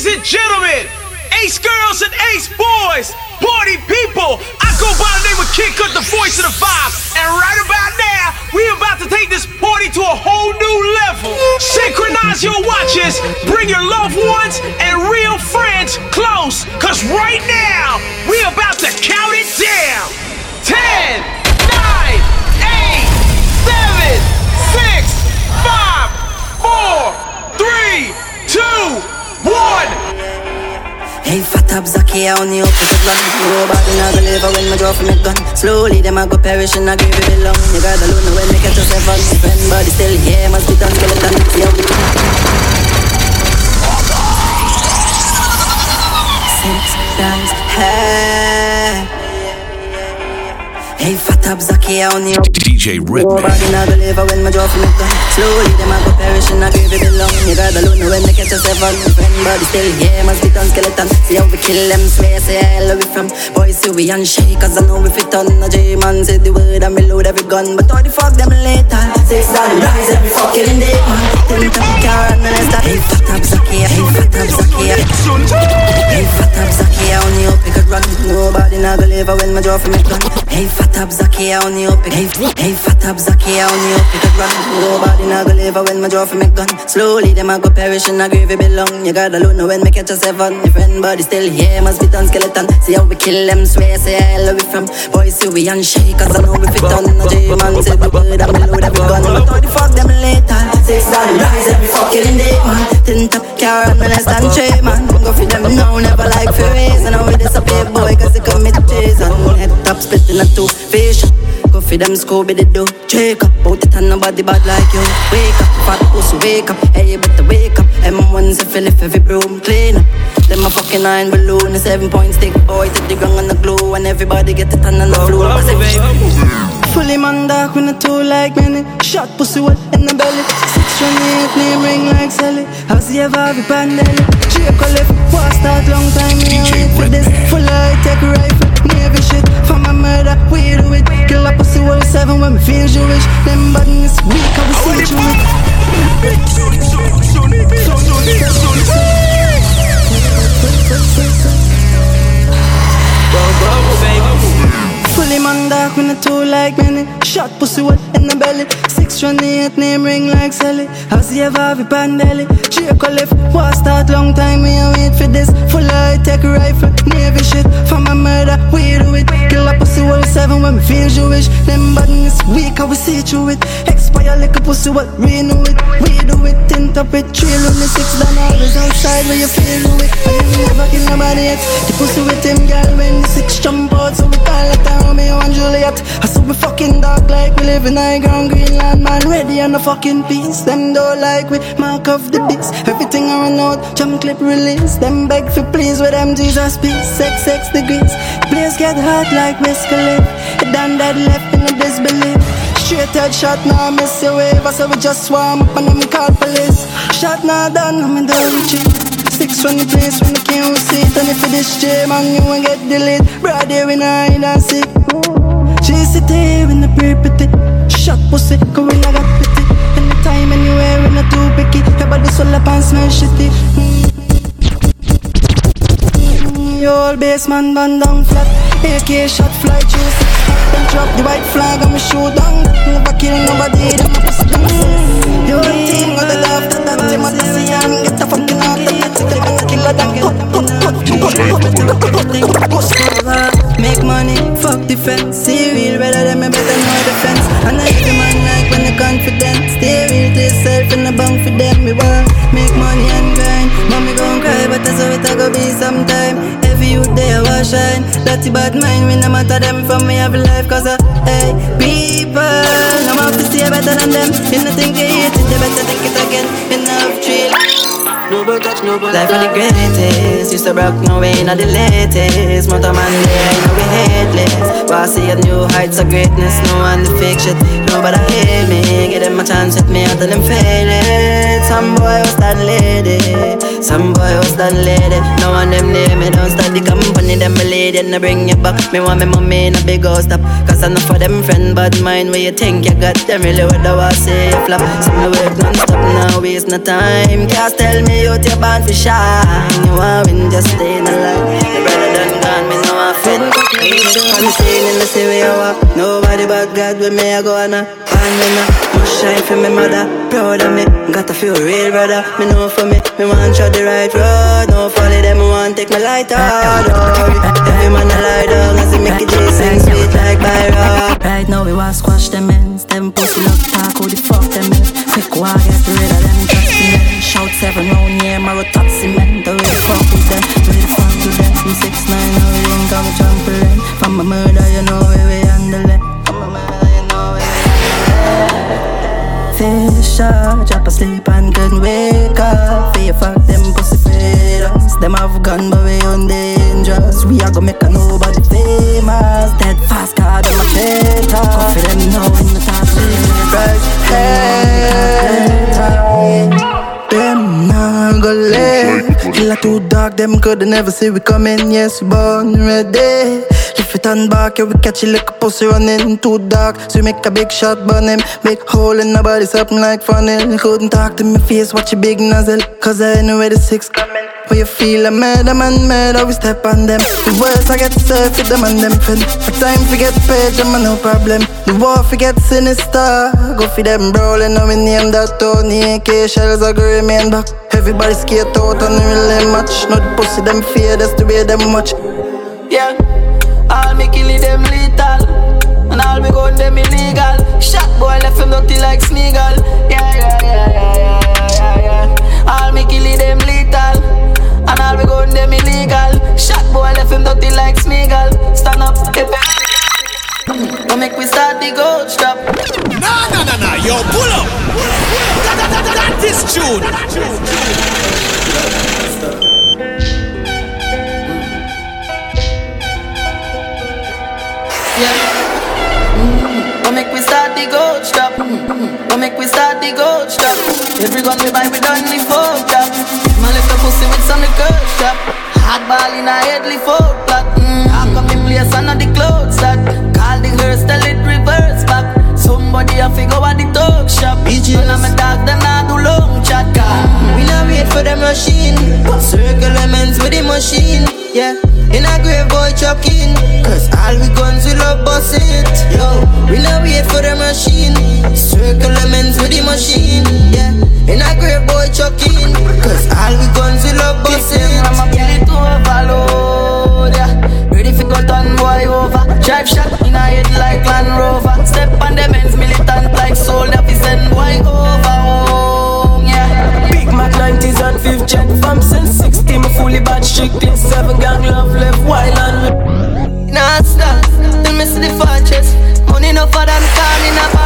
Ladies and gentlemen, ace girls and ace boys, party people. I go by the name of Kid Cut, the voice of the five. And right about now, we about to take this party to a whole new level. Synchronize your watches, bring your loved ones and real friends close. Cause right now, we about to count it down. 10, 9, 8, 7, 6, 5, 4, 3, 2, 1. Hey, fat up Zaki, I only hope you run Nobody not gonna live when my draw from it gun. Slowly, them a go perish and I give it belong You gotta know when they catch yourself on Friend, body still here, must be done skeleton. See Six times, hey. Hey, fat up Zaki, I only DJ Redman. Nobody not gonna live when my jaw from it Slowly, them a go perish and I give it belong You gotta know when they catch yourself on Friend, body still here, must be done skeleton. See how we kill them, swear, say I love it from Boys, see we unshake, cause I know we fit on A J-man said the word and me load every gun. But how the fuck them later? Six down, rise every fucking day, man. Till the top car and the rest of Hey, fat up Zaki, hey, fat up Zaki Hey, fat up Zaki, I only hope you could run. Nobody not gonna live when my jaw from gun Hey, fat up Zaki, Only hope you Hey, hey, fat up Zaki, I only hope you could run Nobody not gonna live when my jaw from it gun. Slowly, them a go perish and a grave belong. You gotta know when me catch yourself on Your friend body still here, must be done skeleton. See how we kill them, swear, say love it from Boys, see we unshake, cause I know we fit on. A J-man said the word and me load every gun. But how the fuck them later? Six down, rise every fucking day, man. Tint up car and me less than three, man. Go for them now, never like raise And now we disappear, boy, cause they commit treason. Head top split in a two fish Go for them Scooby the do Check up, out it and nobody bad like you. Wake up, fat pussy, wake up. Hey, you better wake up. M1's a fill if every broom clean up. Them a fucking nine balloon A seven point stick boy. Take the ground on the glue And everybody get it on the floor. Fully man dark with a two like many. Shot pussy wet in the belly. Six twenty-eight name ring like Sally. House you ever have a pandemic Drake a left, war start long time Me wait for this. Full high tech rifle Navy shit murder, we do it Kill a pussy world seven when me feel Jewish. Them buttons weak, I will see through it Fully man dark with a two like many. Shot pussy wet in the belly. Six name ring like Sally. House you ever have a pandemic? Drake a left, war start long time Me a wait for this. Full high tech rifle Navy shit. For my murder, we do it. Kill a pussy world seven when me feel Jewish. Them badness weak, I will see through it Expire like a pussy, what we know it? We do it, tint up it on the six, then always outside where you feel it. And you never kill nobody yet The pussy with him, girl, when the six jump out So we call it Romeo and Juliet. I saw we fucking dark like we live in high ground Greenland, man, ready on the fucking peace Them don't like we, mark of the beast. Everything I run out, jump clip release. Them beg for please with them Jesus peace. Sex, sex degrees. Place get hot like mescaline. It done that left in the disbelief Straight head shot now, miss your wave I say we just swarm up and them call police Shot now done, I'm in the retreat Six from the place when the can't see. It And if it is J man, you won't get delayed day we not hide and sit here in the purity Shot pussy, cause we not got pity. Anytime, anywhere, we not too picky. Everybody swell up and smell shitty. Mm. Your old baseman band down flat. AK shot fly through drop the white flag and me shoot down Never kill nobody, them a pussy them Your team got the love, the sea And get the fucking out, the pet, they gonna kill a dang Cut, cut, cut, cut, cut, cut, cut Make money, fuck defense See real better than me better know defense And I every man like when they confident Stay real to yourself and the bang for them Me want make money and grind Mommy gon' cry but that's how it a go be sometime youth there will shine. Dirty bad mind me no matter them. From me have life Cause I, hey, people I'm to see better than them. You know think you hate it, you better think it again. Enough drill Nobody touch nobody Life of the greatest. Used to broke, no way not the latest. Motor man you know we headless. But I see a new heights of greatness. No one the fake shit Nobody hate me. Give them a chance with me until them fail it Some boy was that lady Some boy was done lady. No one them name me. Don't start the company, them a lady. And I bring you back. Me want me mommy in a big house stop. Cause enough for them friend, bad mind. Where you think you got them really what I was say flop. So me work non stop now, waste no time. Can't tell me you you're born for shine. You want win, just stay in the light. Your brother done gone, me know I fit. I'm staying in the city, I walk. Nobody but God with me, I go on a. Find me now shine for me mother, proud of me. Got to feel real, brother. Me know for me, me want try the right road. No follow them, me want take my light out. Oh, every man a lie down as they make it Jason sweet like Byron. Right now we want to squash them ends. Them pussy love talk, who the fuck them in? Quick war, get rid of them, trust me. Shout seven round here, marrow taxi man. The way the fuck with them, the way the fuck with them. From six nine, we ain't come trampoline. From my murder, you know where we handle it. Fisher, drop asleep and couldn't wake up. Fear fuck them pussy feeders. Them have gun, but we on dangerous. We are gonna make a nobody famous. Dead fast, cause them a traitor. Come for them now in the top right. Hey, them nah go let. Killer too dark, them could never see we coming. Yes, we born ready. Turn back, yeah, we catch you like a pussy running too dark. So we make a big shot, burn him. Big hole in the body, something like funnel. You couldn't talk to me face, watch your big nozzle. Cause I know where the six coming. When you feel a murder man, murder, we step on them. The worst I get served for them and them friend. For time to get paid, them no problem. The war for get sinister. Go for them brawling, now we name that Tony. AK shells are gonna remain back. Everybody skate out and really match. Not pussy, them fear, that's the way them much. Yeah. Me kill them lethal. And all me gun them illegal. Shot boy left him dirty like Smeagol. Yeah, yeah, yeah, yeah, yeah, yeah, yeah. All me kill them lethal. And all me gun them illegal. Shot boy left him dirty like Smeagol. Stand up, if Don't make we start the gold stop. Nah, nah, nah, nah, yo, pull up. That, that, that, that is June. Don't make we start the gold stop. Mm, mm. Don't make we start the gold stop. Every gun we buy, we done the fuck up. My little pussy with some curve stop. Hard ball in a headly fuck plot. Mm. I come in place under the clothes that. Call the hearse, tell it reverse back. Somebody have to go at the talk shop. None of my dog, them not do long chat. Car. We not wait for the machine. Circle lemons with the machine. Yeah. In a grave boy chucking Cause all we guns we love bust it Yo, the machine Yeah, in a grave boy chucking Cause all we guns we love bust it I'ma kill it overload Yeah, ready for go turn boy over. Drive shot in a head like Land Rover. Step on them ends militant like soldier. We send boy over home Yeah, Big Mac 90s and 5th jet From since 60 me fully bad strictly Seven gang love left wild and Nah stop, tell me see the fortress. Money no for them call in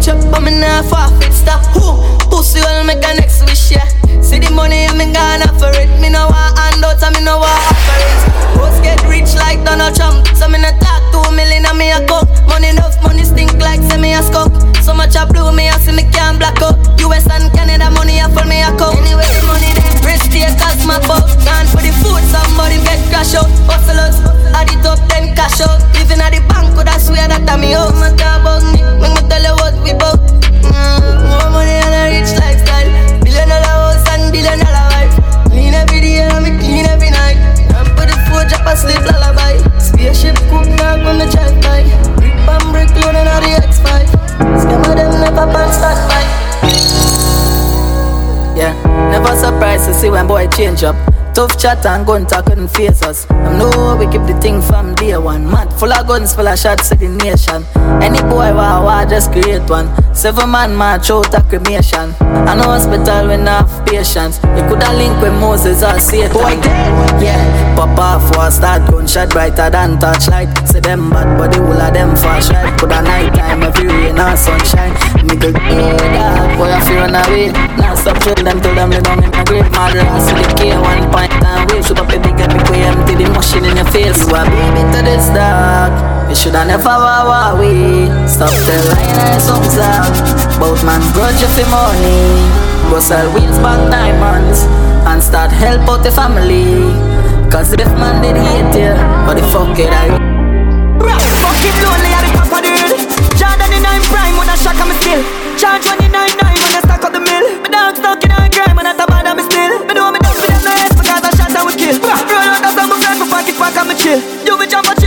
me chop but me nah forfeit Stop. Who, pussy will make a next wish yeah. See the money and me gonna for it. Me no want handouts and me no want offerings. Post get rich like Donald Trump. So me no talk two million and me a cook Money enough, money stink like say me a skunk. So much a blue me a see me can't black up US and Canada money a full me a cup Anyway the money there, risk takers my boat Gone for the food, somebody get crash out. Hustlers, add it up then cash out. Living at the bank, could I swear that I'm me out My talk about me, make me tell you what mm, More money and a rich lifestyle Billion dollar house and billion dollar wife Clean every day and me clean every night And put the food drop a lullaby Spaceship cook knock when me drive by Brick and brick loading on the X5 Scammer them never pan start by yeah, never surprised to see when boy change up. Tough chat and gun talk couldn't face us. I know we keep the thing from day one. Mad full of guns, full of shots to the nation. Any boy wow wow just create one. Seven man march out a cremation. I know hospital when have patience. You coulda link with Moses or Satan. Boy dead, yeah. Pop off or start gunshot brighter than touchlight. Say them bad body all of them fast right. Coulda night time every rain or sunshine. Middle dog, boy I feel on the way. Now stop children them till them lay down in my grave. Mad ass with the K one point and wave. Shoot up shoulda never wow we. Stop telling us something. Both man grudge you for money. Go sell wheels back diamonds and start help out the family. Cause if man did hate you, what the fuck it I? Fucking lonely at the top of the hill. Jordan in nine prime when I shock I'm still. Charge 29 nine nine when I stack up the mill. My dog stuck in a grime and I top bad I'm still. Me know me dance with them S because I shot I would kill. Roll out the summer fly for pocket pack I'm a chill. You be jump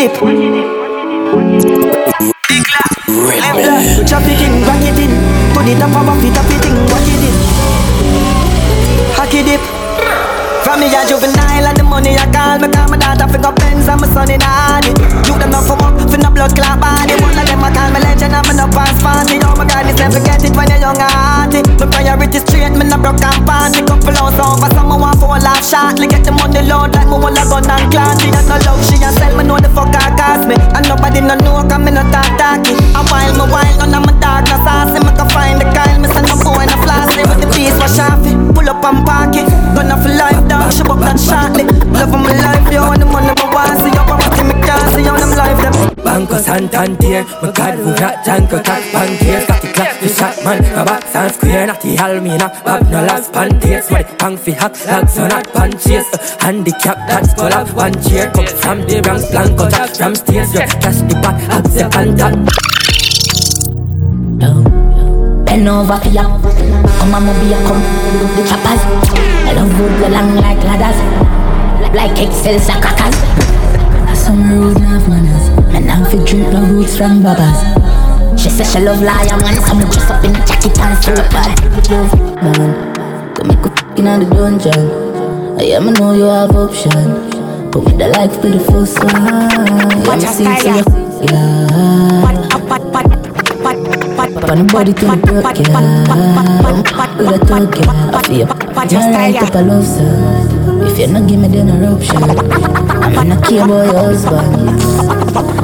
What you dip? Trafficking, rock it in To the top of a fit, up it in What you dip? Hockey dip from me a juvenile and the money I call me Call my daughter fi go Benz and my son in a You them not for work, fi no blood clot body. One of them I call me legend and me no pass party Oh my God, this never get it when you're young and hearty. My priority straight, me no broke and party Couple hours over, some want for a laugh shortly. Get the money load like me want a gun and clan She a no love, she a sell, me know the fuck I cost me. And nobody no know, cause me no talk talky. A while, me while, none of my dark no saucy Me can find the Kyle, me send a boy no flossy With the piece was sharpie, pull up and park it. Gonna for life down, she up that shortly Love of my life, yo, and the money my want See you, I'm me can't see how them life them? Banco Santander, my card who got Janko Cat Bankiers, got the clap, the shot man, my box and square, not the Almina, Bob no last panties, my pang fi hack, lags on not punches, handicap, that's call up, one cheer, come from the ranks, Blanco Jack, from stairs, you cash the back, up the contact. Bend over for ya. Come on, be a come. The choppers. I love wood long like ladders. Like Excel crackers. Some rude enough manners. And now fi drink no roots from babas. She say she love lion man So me dress up in a jacket and bad Man, come make a inna the dungeon. I am know you have option. But with the life be the first one. Yeah, me see it so you Yeah Put body to the brook, yeah With a talk, yeah I feel You're right up a love song If you not give me then a option I'm not care about your husband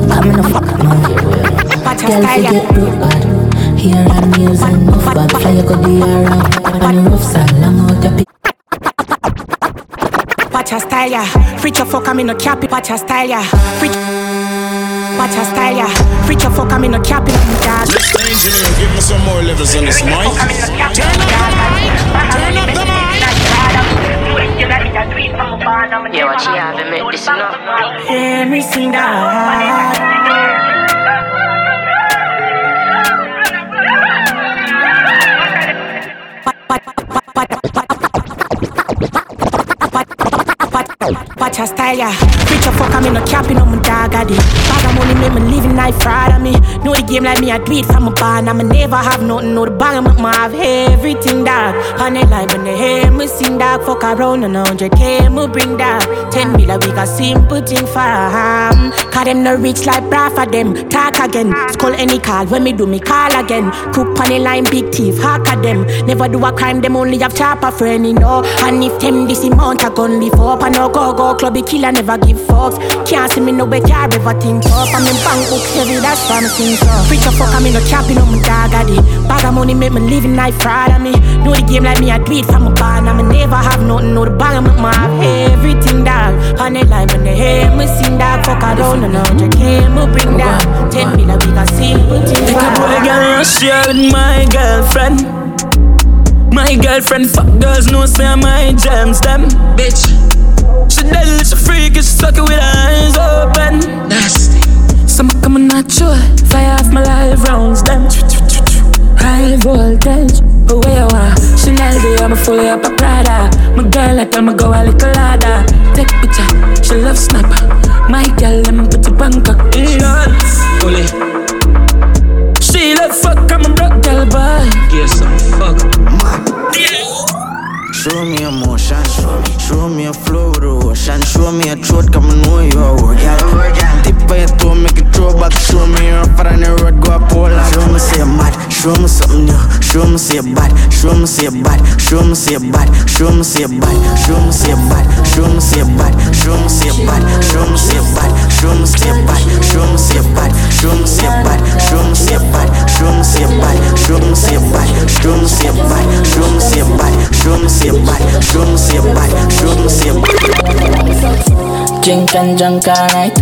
I'm in a fuck man Girl, forget broke bad Here and nails and enough bad you go the around On the rough side, long out your pick Watch your style, yeah. Your fuck, I'm in a cap. Watch your style, yeah. Freak. Watch your style, yeah. Freak your fuck, I'm in a cap it. Dog. Engineer, give me some more levels on this mic. Turn up the mic. Turn up the mic. Yeah, what you have to make this enough. Hear me sing that. Watch your style, yeah. Freak your fuck, I'm in a you know my dog got it. Bag of money, make me living life fraud on me. Know the game like me, I do it from a barn. I'ma never have nothing, know the bag, I'ma have everything, dog. On the line, when they hear me sing, dog. Fuck around and 100k, me bring dog. 10 mil a week, a simple thing for um. Cause them no rich like bra for them. Talk again, skull any call, when me do me call again. Crook on the line, big thief, hack at them. Never do a crime, them only have chopper friend, you know. And if them this amount, I gun live up. I no go go clubby killer, never give fucks. Can't see me no way, car ever think up. I'm in bank book heavy, that's why I'm sing so. Freak your fuck, I'm in no capping on my dog, I did. Bag of money make me living life fraud on me. Know the game like me, I do it from a barn. I'ma never have nothing, know the bag, I'ma have everything, dog. On the line, when they hear me sing, dog, fuck around and 100k, me bring dog. 10 mil a week, a simple thing. Take a boy, girl, rush here with my girlfriend. My girlfriend, fuck girls, no say my gems, them. Bitch. She dead, she freaky, she suck it with her eyes open. Nasty. Some coming at you, fire off my live rounds, them. High voltage, oh, but where you are? Chanel, day, I'm fully up a Prada. My girl, I tell me go a little ladder. Take picture, she love snapper. My girl, let me put bank up. Nuts. She love fuck, I'm a broke girl, boy. Give some fuck. Show me emotion, show me. Show me a flow with the ocean. Show me a throat, come and know you are work. Yeah, tip by your toe, make it throw back. Show me your far on the road, go up all out. Show me say you're mad. Show me something new. Show me say bad. Show me say bad. Show me say bad. Show me say bad. Show me say bad. Show me say bad. Show me say bad. Show me say bad. Show me say bad. Show me say bad. Show me say bad. Show me say bad. Show me say bad. Show me say bad. Show me say you're bad. Show me say you're bad. Show me say you're bad. Show me say you're bad. Show me say you're bad. Drink and drunk all night.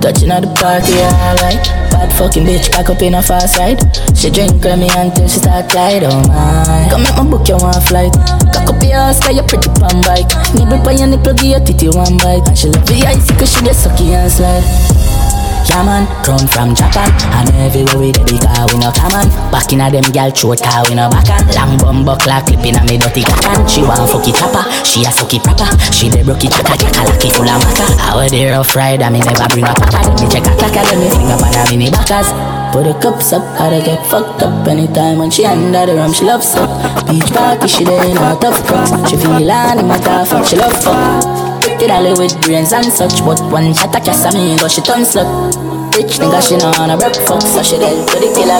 Touching at the party alright. Bad fucking bitch back up in a fast ride. She drink me until she start glide. Oh my. Come make my book you one flight. Cock up your ass, you pretty pan bike. Nibble by your nipple, give your titty one bite. And she love the icy cause she get sucky and slide. Yeah man, come from Japan. And everywhere we dey because uh, we no common. Back in a them gal throat car we no backan Long bum buckler clipping a me dirty cotton She want fuck it chopper, she a suck it proper. She dey broke it chaka chaka lucky full of maca. I wear the rough ride and me never bring a packer Me check a clacker then me fling up on a mini backers. Put the cups up, how to get fucked up Anytime when she under the rum, she loves up. Beach party, she dey in her tough cup She feel animal fuck, she love fuck Pretty dolly with brains and such But one shot a a me go she turn slut Rich nigga she know on a break fuck So she dead to the killer.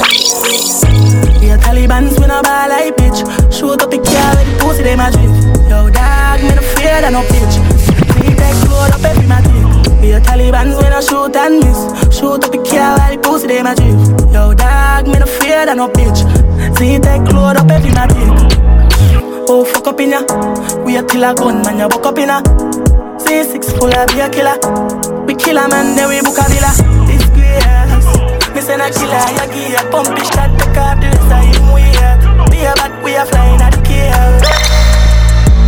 We are Taliban's when I ball like bitch. Shoot up the car with the pussy they my drip Yo dog, me no fear that no bitch. See that load up every my thing We are Taliban's when I shoot and miss. Shoot up the car with the pussy they my drip Yo dog, me no fear that no bitch. See that load up every my thing Oh fuck up in ya We a killer gun man you buck up in ya C6 full of be a killer We kill a man then we book a villa Disgrace Me send a killer ya give a pumpy shot Take off the rest of him weird Be a bat we a flying at the kill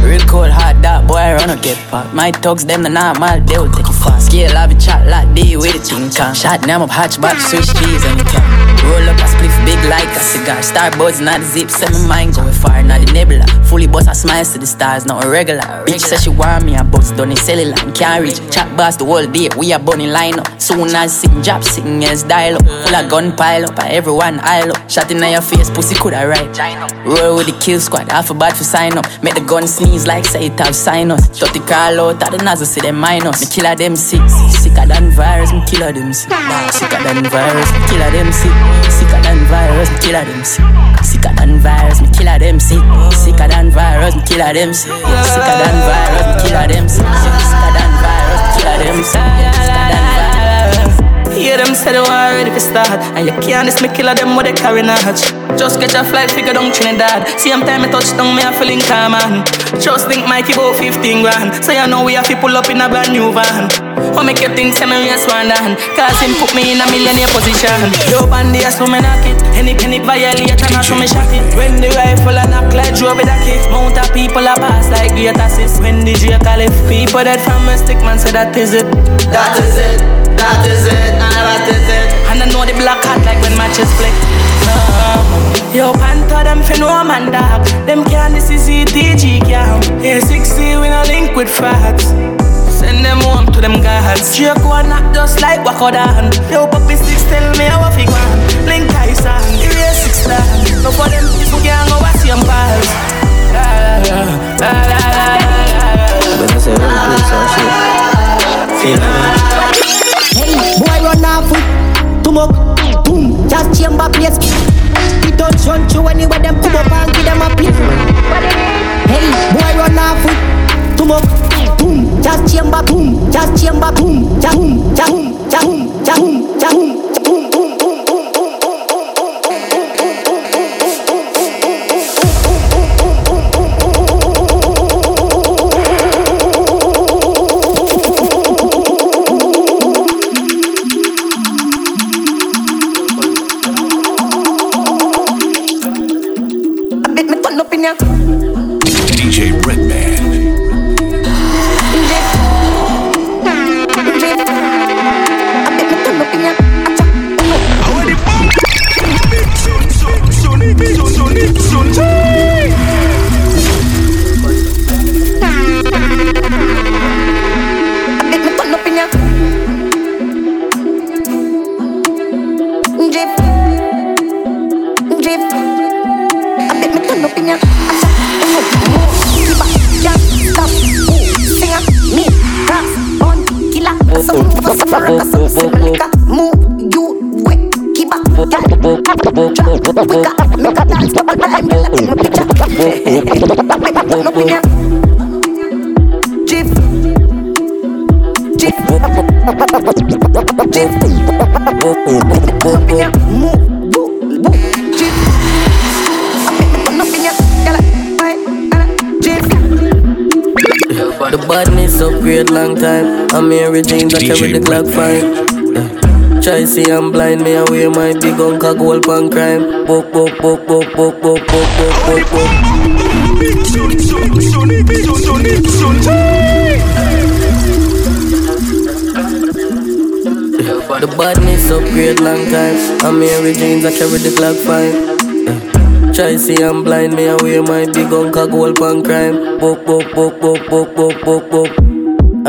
Real cold hard that boy I run a get pop. My thugs them the normal, they will take it fast. Scale have a chat like they with the thing can. Shot name up hatchback, switch cheese can. Roll up a spliff big like a cigar. Star buds not zip, send my mind going far. Not the nebula. Fully bust a smile to the stars, not a regular. Bitch says she want me, a bust done it cellular. Can't reach. Chat boss the whole day, we a bunny line up. Soon as sitting job, sitting as dial up. Full of gun pile up, everyone aisle up. Shot in your face, pussy coulda right. Roll with the kill squad, half a bad for sign up. Make the gun sneeze like say it have sinus. Thought the call out of the nozzle, see them minus. Me killer them sick, sicker than virus, me killer them sick. Sicker than virus, me killer them sick. Sicker than virus, me killer them sick. Sicker than virus, me killer them sick. Sicker than virus, me killer them sick. Sicker than virus, me killer them sick. Sicker than virus, me killer them sick. Sicker than virus. Hear them say they want ready for start And you can't diss me killer them with they carry notch Just get your flight figure down Trinidad Same time I touch down me a feeling calm man Just think Mikey about 15 grand So you know we have to pull up in a brand new van What make you think me race one down Cause him put me in a millionaire position Yo bandy so me knock it Any penny violate and I show me shot it When the rifle a knock like Joe be that kid Mount of people a pass like great assist When the J call if people dead from a stick man say that is it That is it that is it, and that is it. And I know the black hat like when matches flick. Uh, yo, Panther, them fin no man dog. Them can't this is ETG can. Yeah, 60 we no link with facts. Send them home to them gods. Drake one not just like Wakodan. Yo, puppy six tell me how I figure. Blink Tyson, erase six star. No for them, who can't go watch them pals. La la la la la la. When I say run place or shit, feel me. Hey, boy run off with Tumok, boom, just chamber place We don't run through anywhere them come up and give them a play Hey, boy run off with Tumok, boom, just chamber, boom, just chamber, boom, just boom, just boom, just boom, just boom, just boom, Mary James, I carry the Glock fine. Try see I'm blind, me away my big uncle gold pan crime. Book, book, book, book, book, book, book, book, book, book. The badness upgrade long time. I'm Mary James, I carry the Glock fine. Try see I'm blind, me away my big uncle gold pan crime. Book, book, book, book, book, book, book, book.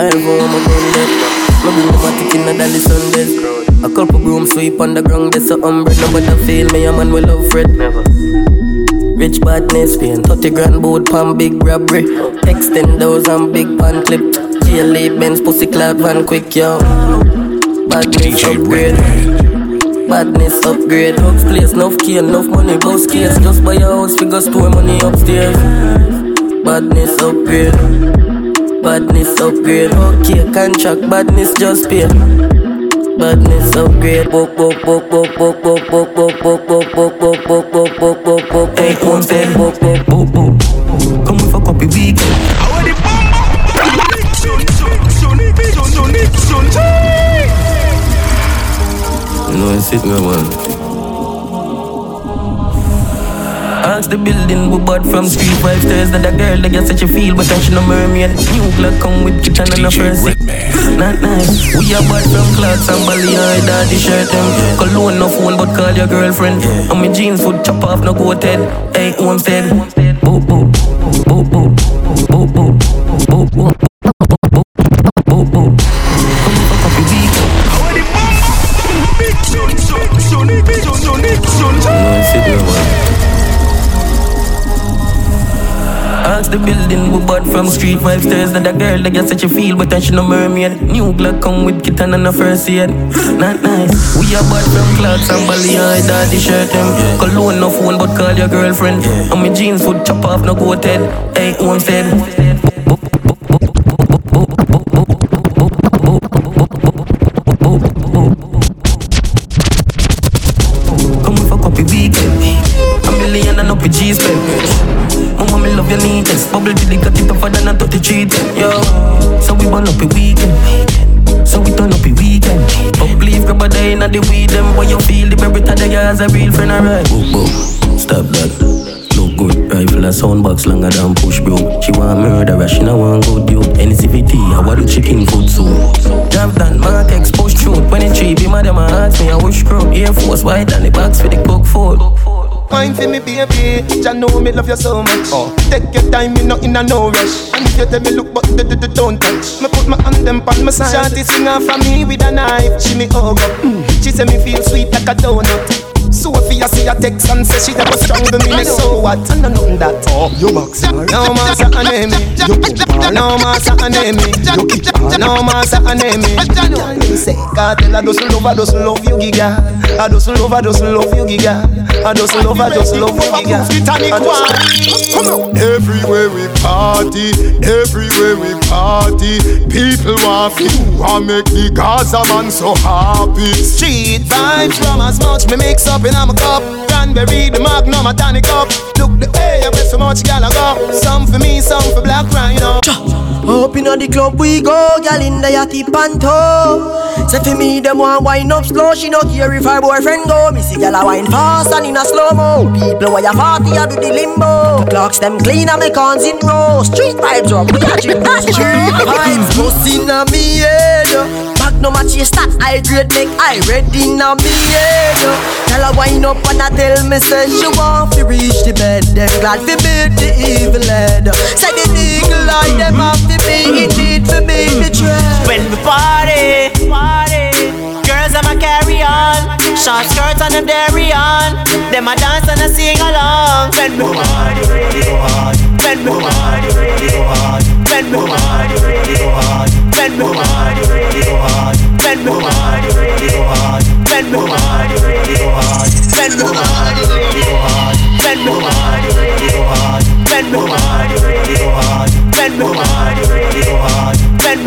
I ever want my gun dead. My a tick in a couple broom sweep on the ground, that's a umbrella. Nobody feel me, a man will love Fred. Never. Rich badness, paying 30 grand boat, pan big robbery. Extend and big pan clip. GLA Benz, pussy clad van quick, yo. Badness upgrade. Badness upgrade. Dogs place, enough key, enough money, boss case. Just buy a house, figure, store money upstairs. Badness upgrade. Badness upgrade, okay, contract, badness just pay. Badness upgrade, book, book, book, book, book, book, book, book, book, book, book, book, book, book, book, book, book, hey, come say, book, book, book, book. Come with a copy weekend. I want the bomb. No, it's it, man. Ask the building, we bought from street five stairs. That girl, that get such a feel, but she no mermaid. New clock come with kitchen and a first. Not nice. We are bought from clocks and belly high, daddy shirt them. Cologne no phone, but call your girlfriend. And my jeans foot chop off, no coated. Hey, homestead. Boop, boop, boop, boop, boop, boop, boop, boop. the building, we bought from street vibes Thursday. that girl that got said a feel, but that she no mermaid. New Glock come with kitten and a first aid. Not nice. We are bought from clothes and Bali, I daddy shirt them. Yeah. Cologne no phone, but call your girlfriend. Yeah. And my jeans foot chop off, no coated. Hey, homestead. as a real friend, alright. Boom, boom, stop that. No good, rifle a sound box longer than push broom. She want murder, she no want good you. NCVT, I want the chicken food soup. Drive that mark expose truth. through. When it cheap, my them me, I wish crew. Air Force white and the box for the cook food. Fine for me, baby. Jah know me love you so much. Oh. Take your time, me not in a no rush. And if you tell me look, but the, the, don't touch. Me put my hand them on my side. Shanty sing off for me with a knife. She me hug up. Mm. She say me feel sweet like a donut. Sophia see a text and say she never strangle me. So what? I know nothing that. Oh, you boxer. No master enemy. You pumper. No master enemy. You keeper. No master enemy. You say cartel. I just love, I just love you, giga. I just love, I just love you, giga. I just love, I just love you, giga. Ah, everywhere we party, everywhere we party, people want you, I make the Gaza man so happy. Street vibes, from as much me mix up up in my cup. Cranberry, the magnum, a tonic up. Look the way I wear so much girl I go. Some for me, some for black rhino. Up inna the club we go, girl in the yachty panto. Say for me, them want wine up slow. She no care if her boyfriend go. Me see girl a wine fast and in a slow mo. People where you party, I do the limbo. The clocks them clean and me cons in row. Street vibes up, we a chip Street vibes bustin' a me head. Back no a you start, I grade make I ready now me head Tell her wind up and I tell me say she want fi reach the bed. Then glad fi beat the evil head. Say the eagle eye them have to be indeed fi the betrayed When we party, party Girls them a carry on. Short skirts and them dairy on. Them a dance and a sing along. When we party, when we party When we party, when we party spend my money, spend my money, spend my money, spend my money, spend my money, spend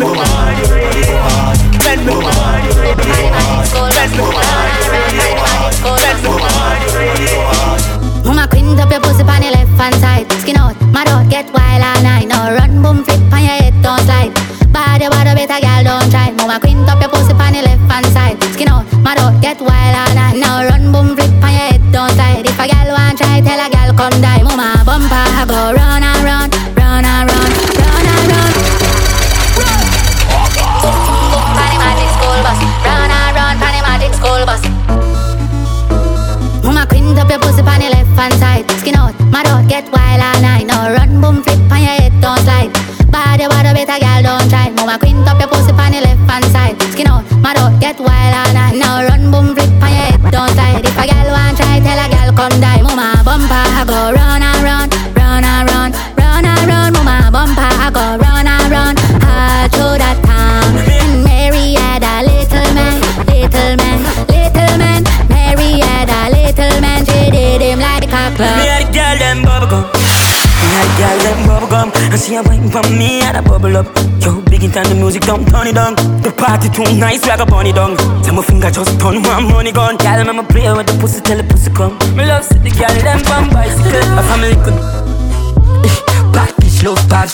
Big the music don't turn it down. The party too nice, we a it down. Tell my finger just turn one money gun. Girl, me play with the pussy till the pussy come. Me love see the girl them from bicycle. A family good. Bad bitch love bad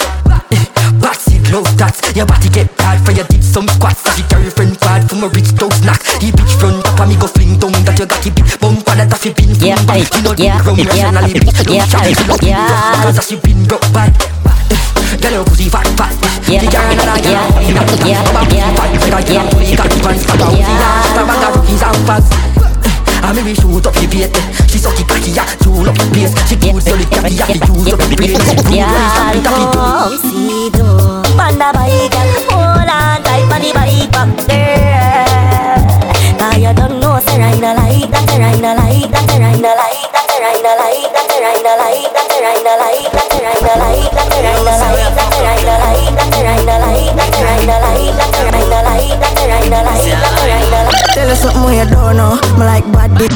Backseat love that Your body get bad For your did some squats That your girlfriend bad For my rich dog snack The bitch front up And me go fling down That you got big bump And that you been Yeah, bad You know yeah, the ground yeah, Rationally bitch Don't yeah, shout You know the Because that you been broke bad Girl, your pussy fat yeah, yeah, yeah, yeah, yeah, I mean we shoot up the bait She suck it cocky, yeah, tool up the bass She good, solid, cocky, yeah, the use up the brain Yeah, don't see do Panda bike, hold on tight on the bike back girl Now you. don't know, say rhino like that, say rhino like that, say rhino like that Rhino like, that's a rhino like, that's a rhino like, that's a rhino like, that's a rhino like, that's a rhino like Tell you something you don't know. Me like bad bitch.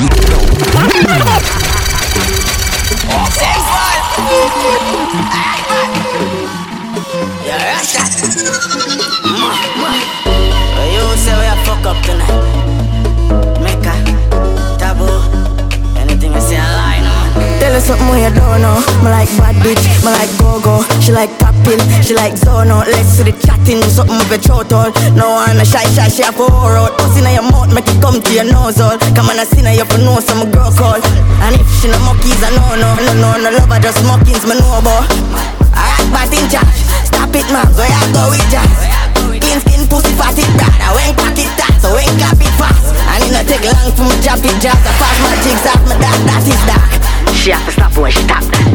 Yeah, Russia. Well, you say we a fuck up tonight. Mecca, taboo. Anything I say, I lie, no. Tell you something you don't know. Me like bad bitch. Me like go-go. She like pop pill. She like zono. Let's see the chatting. Something mm, with your throat all. No one a shy shy. She have a whore out. Pussy in your mouth. Make it come to your nose all. Come on, I see now you for know some girl call. And if she no monkeys, I know no. No, no, no love her. Just mockings. Me know about. Alright, but in charge. Stop it, man. Where you go with jazz? Skin, skin, pussy, fat it, brother. When cock it tight, so when clap it fast. And it no take long for me drop it, drop the pass My jigs off, my dark, that is dark. She have to stop when she tap.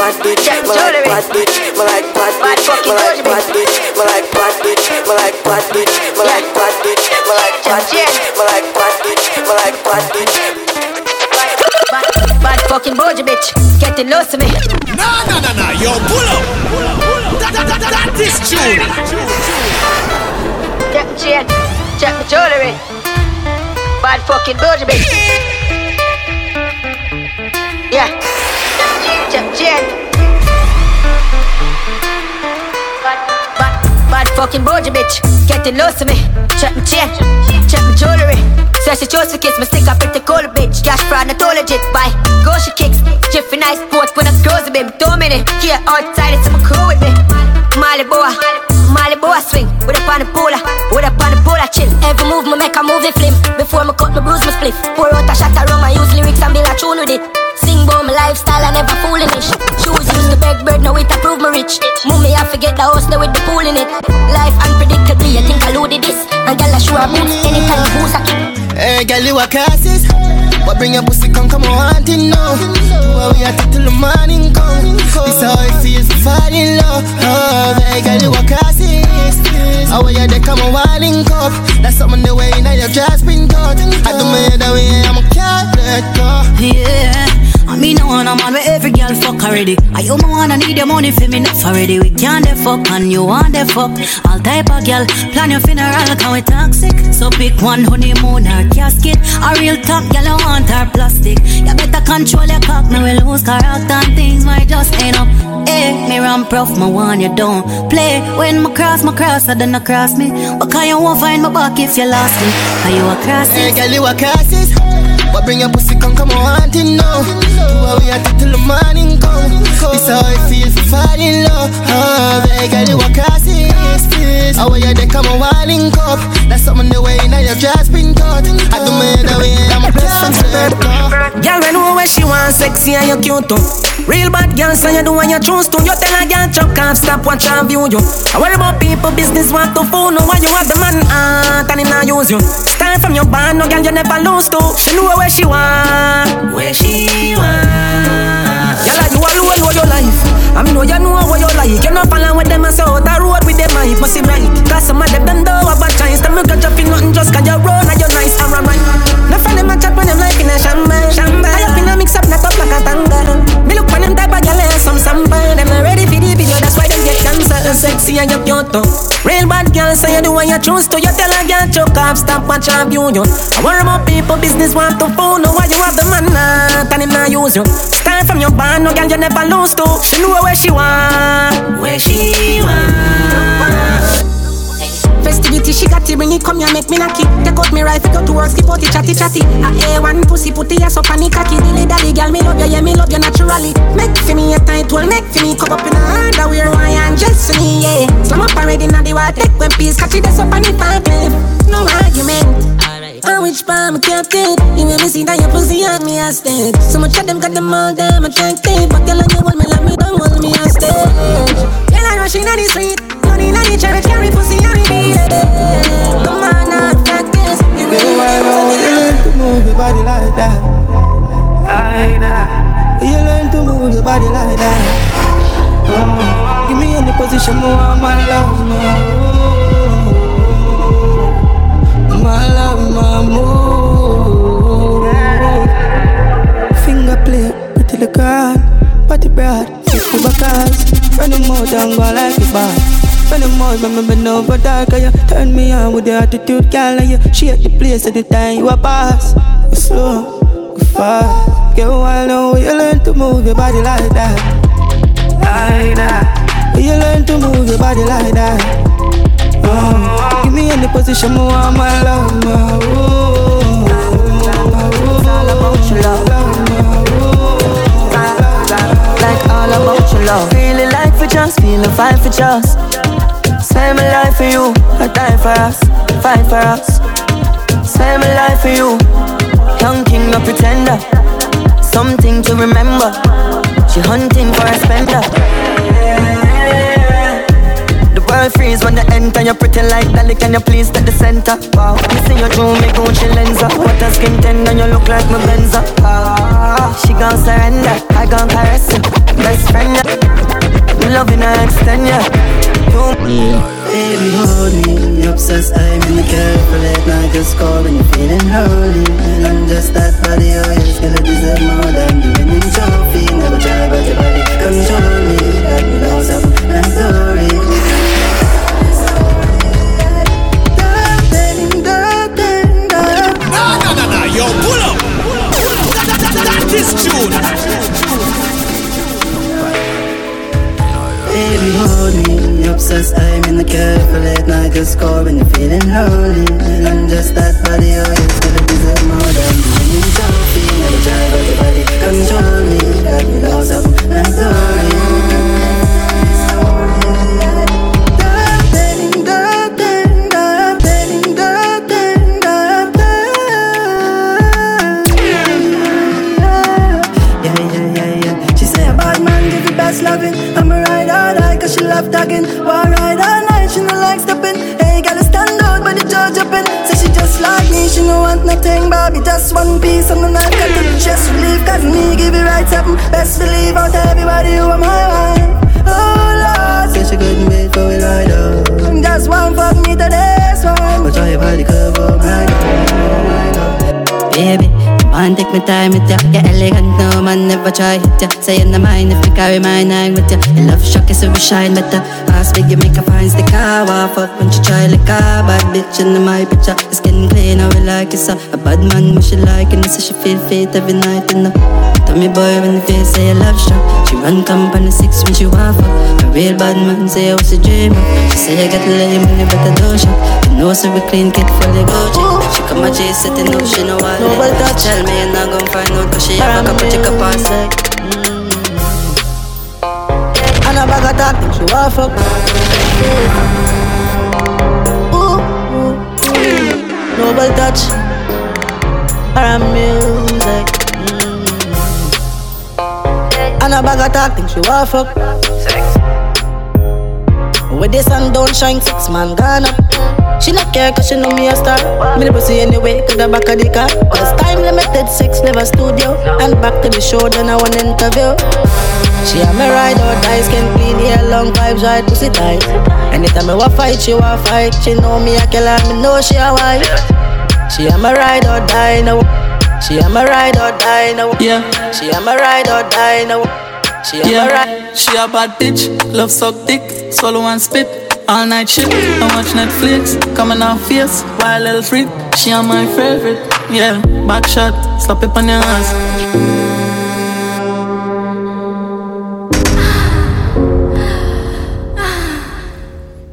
bad bitch, me like bad bitch, me like bad bitch, me like bad bitch, me like bad bitch, me like bad bitch, me like bad bitch, me like bad bitch, me like bad bitch, me like bad bitch. Bad, bad fucking bougie bitch, getting lost to me. Nah, nah, nah, nah, yo, pull up. That, that, that, that is tune. Check my chain, check my jewelry. Bad fucking bougie bitch. Yeah. My. Bad, bad, bad fucking bougie bitch, getting lost to me. Check my chain, check my jewelry. Says she chose to kiss me, stick up pretty cool bitch. Cash fraud, not all legit. Bye. Go she kicks, Jiffy nice sport when I close a baby. Minutes, here outside, it's some crew with me. Molly boy, Molly boy swing with a pan polar, with a pan polar chill. Every move me make a movie film. Before me cut me bruise me spliff. Pour out a shot around my use lyrics and build a tune with it. Sing about my lifestyle, I never fooling it. Shoes use the beg bird, now it approve me rich. Mummy Me I forget the house there with the pool in it. Life unpredictable, you think I loaded this? And girl, I show her boots anytime you boost a kick. Hey, girl, you a classes. But bring your pussy, come, come on, wanting now. Well, we are till the morning come. This how it feels to fall in love. Oh, hey, girl, you a classes. How are you, they come on, wilding cup. That's something the way now your dress been cut. I do me the way I'm a cat, let go. Yeah. Mean, no one, I'm on where every girl fuck already. I you wanna need your money for me enough already. We can't the fuck and you want the fuck. All type of girl, plan your funeral, can we toxic? So pick one honeymoon or casket. A real top girl, I want her plastic. You better control your cock, now we lose character and things might just end up. Hey, me run prof, my one you don't play. When my cross, my cross, I don't cross me. But can you won't find my back if you lost me? Are you a cross? Hey, girl, you a crosses. But bring your pussy, come, come on, wanting now. Well, we are till the morning come. This how it feels to fall in love. Oh, baby, girl, you a crosses. How are you, they come on, wilding cup. That's something the way now your dress been cut. I sexy and you cute too. Real bad girl, so you do what you choose to. You tell a girl, chuck off, stop, watch and view you. I worry about people, business, want to fool. No, why you have the man, ah, and him not use you. Start from your band, no girl, you never lose to. She know where she want, where she want. Girl, you alone know your life. I mean, know you know what you like. You're not follow with them so out the road with them, I must be right. Cause some of them don't know about chance. Them you got up in nothing just cause you run and you're nice and right. No friend them a chat when them like in a shamba. Shamba. I up in a mix up, not up like a tanga. Me look when them type of and some samba. Them not ready for the video, that's why them get cancer. Sexy and you cute too. Real bad girl, say you do what you choose to. You tell a girl choke off, stop watch and view you. I worry about people, business want to phone. No, why you have the man not and him not use you. Start from your band, no girl you never lose to. She know where she want, where she want. Festivity, she got to bring it, come here, make me knock it. Take out me rifle, go to work, skip out the chatty chatty. I A1 pussy, put the ass up on the cocky. Dilly dally, girl, me love you, yeah, me love you naturally. Make for me a tight well, make for me come up in a underwear, why and just me, yeah. Slam up already, now the water, take when peace, catch it, that's up on the pipe, no argument. On which I kept it You me see that your pussy on me a stage So much of them got them all damn attractive But girl, you want me like me, don't want me a stage Girl, I rushing on the street Money on the church, carry pussy on the beat. Come on, now, practice. You Girl, why don't you learn to move your body like that? Like that. You learn to move your body like that. Oh. Give me any position, more my love, more My love, my move. Finger play, pretty the card Party broad, fifty backers Run them out and go like a bar Run them out, me bend over dark You turn me on with the attitude, girl And you shake the place at the time you a boss Go slow, go fast Get wild now, you learn to move your body like that Like that You learn to move your body like that Oh, give me any position, more want my love, my ooh, Like all about your love. Feeling like for just, feeling fine for just. Spend my life for you, I die for us, fight for us. Spend my life for you, young king, no pretender. Something to remember. She hunting for a spender. The world freeze when you enter. You're pretty like Dolly, can you please take the center? Wow, see you through me Gucci lensa. What a skin tender, you look like my Benza. Ah, she gon' surrender, I gon' caress you. Best friend, yeah. Loving her extend, yeah. You, Baby, hold me, obsessed, I'm in the careful late night. Just call when you're feeling holy. I'm just that body, oh yes, gonna deserve more than the winning trophy Never try but your body control me. Got me lost up, I'm sorry. Baby, hold me, obsessed, I'm in the careful late night call when you're feeling lonely. I'm just that body, oh yes, gonna deserve more than winning trophy Never try but your body control me Got me lost up, I'm sorry talking. Why ride all night, she no like stepping. Hey, gotta stand out, but the judge up in. Say she just like me, she no want nothing, Bobby. Just one piece of the night, got the chest relief, cause me give it right something. Best believe out everybody you are my wife. Oh Lord, say she couldn't wait for it right up. Just one fuck me to this one. But try your body cover my God. Baby, want take me time with ya. You elegant, no man never try hit ya. Say in the mind if you carry my nine with ya. Your love shock is so we shine better. Ass big, you make her find the car ah, Walk up when she try like a bad bitch in my picture. Your skin clean, how we like it, so A bad man, what she like And so she feel fit every night, you know. Tell me boy when the face say you love shot She run company six when she want fuck A real bad man say I was a dreamer She say I got lame when you better do shot You know so we clean kid fully Gucci She come a chase it, you she know what Nobody touch Tell me you're not gonna find out Cause she have a couple chick up on side And a bag of talk, think she want fuck. Ooh, ooh, ooh. Nobody touch. Her music. Mm. And a bag of talk, think she want fuck. With the sun don't shine, six man gone up. She not care cause she know me a star. Me the pussy anyway, cause the back of the car. Cause time limited, six never studio. And back to the show, then I want interview. She a me ride or die, skin clean, hair long vibes, right pussy tight. Anytime I want fight, she want fight. She know me a killer, me know she a wife. She a me ride or die now. She a me ride or die now. Yeah. She a me ride or die now. She a me ride. She a bad bitch, love suck dick, swallow and spit. All night shit, I watch Netflix, coming off face, wild little freak. She a my favorite, yeah. Back shot, slap it on your ass.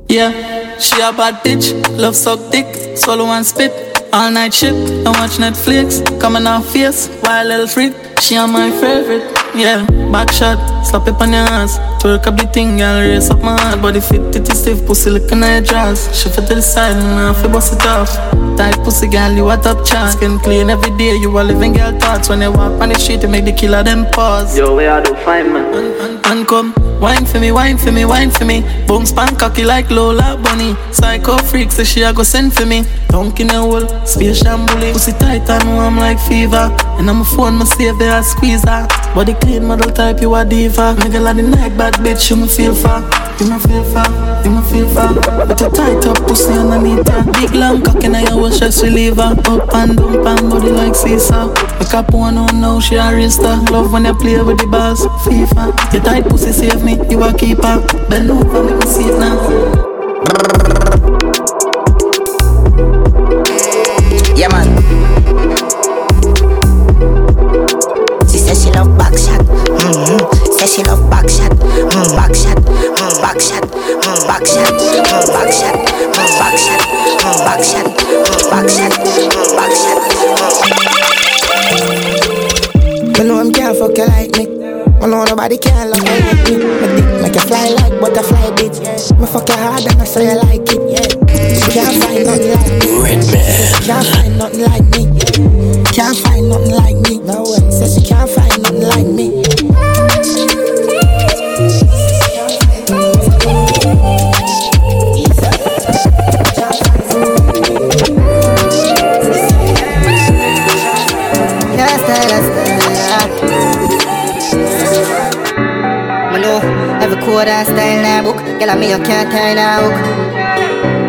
Yeah, she a bad bitch, love suck dick, swallow and spit. All night shit, I watch Netflix, coming off face, wild little freak. She a my favorite, yeah. Back shot, slap it on your ass. Twerk up the thing, girl, raise up my heart. Body fit, titty stiff, pussy looking at your jaws. Shift it to the side, and I feel bust it off. Tight pussy, girl, you a top chance. Skin clean every day, you a living girl thoughts. When you walk on the street, you make the killer them pause. Yo, where I do find man? And come, wine for me, wine for me, wine for me. Boom span cocky like Lola Bunny. Psycho freak, say she a go send for me. Dunk in a hole, space shambuli. Pussy tight and warm like fever. And I'm a phone, my save there, I squeeze her. Body clean, model type, you a diva. Nigga like the night, bad bitch, you me feel for. You me feel for, you me feel for. With your tight up pussy underneath her. Big long cock and I will stress reliever. Up and down, and body like seesaw. Make up one on now, she a race star. Love when you play with the bars, FIFA. Your tight pussy save me, you a keeper. Bend over, let me see it now. Yeah, man. She says she love back shot. Mm-hmm. Says she love back shot. Mm, back shot. Mm, back shot. Mm, back shot. Mm, back shot. Mm, back shot. Mm, back shot. Mm, back shot. Mm, back shot. Me know I'm can't fuck you like me. Me know nobody can love you like me. My dick make you fly like butterfly, bitch. Me fuck you hard and I say you like it. Yeah. She can't find nothing like me. Red man. Can't find nothing like me. Can't find nothing like me. No way. Says she can't find nothing like me. Girl, I me you can't in a hook.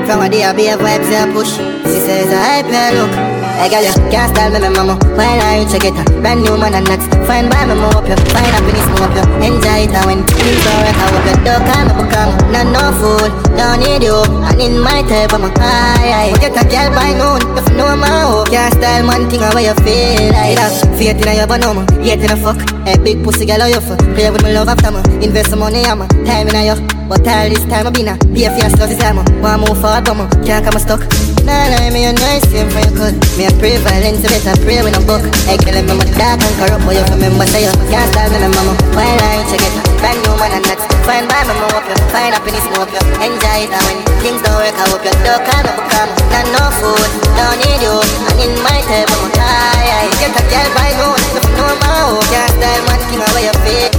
From a day I be a vibes and push. She says I hype me look. Hey girl, you can't style me, me mama. Why not you check it out? Brand new man and nuts. Fine by me, move up you. Find happiness, move up you. Enjoy it and when things are right, I hope you don't call me become. Not no fool, don't need you. And in my type, I'm a high. Get a girl by noon, if you know my hope. Can't style man thing how you feel like that. Faith in your banana, yet in a fuck. Hey big pussy girl, how you for? Play with my love after me. Invest some money, I'm a time in a you. But all this time I been a your stuff, this time. One move forward, but me can't come stuck. Nah, nah, me a nice same for your cut. Me a pray violence, you better pray with a book. I kill him, I'm a dark and corrupt, but you remember say you can't style me, mama. Why lie, check it. Brand new man and nuts. Fine by move up you. Find happiness, move up you. Enjoy it, and when things don't work, I hope you don't call me, become. Not no fool, don't need you. And in my time, ay, get a girl by no, no no more. Can't man, king away your feet.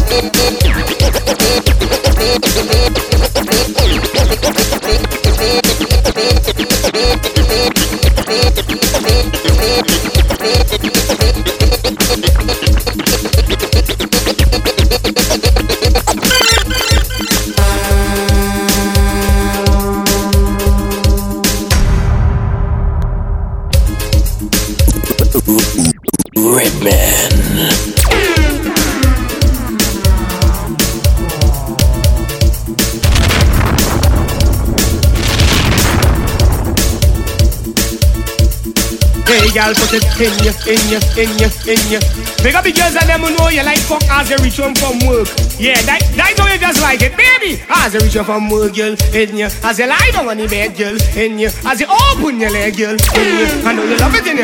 Hey, girl, put it in you, in you, in you, in you. Big up the girls and them who know you like fuck as they reach home from work. Yeah, that, that know you just like it, baby. As they reach home from work, girl, in you. As you lie down on the bed, girl, in you. As you open your leg, girl, in you. I know you love it in you.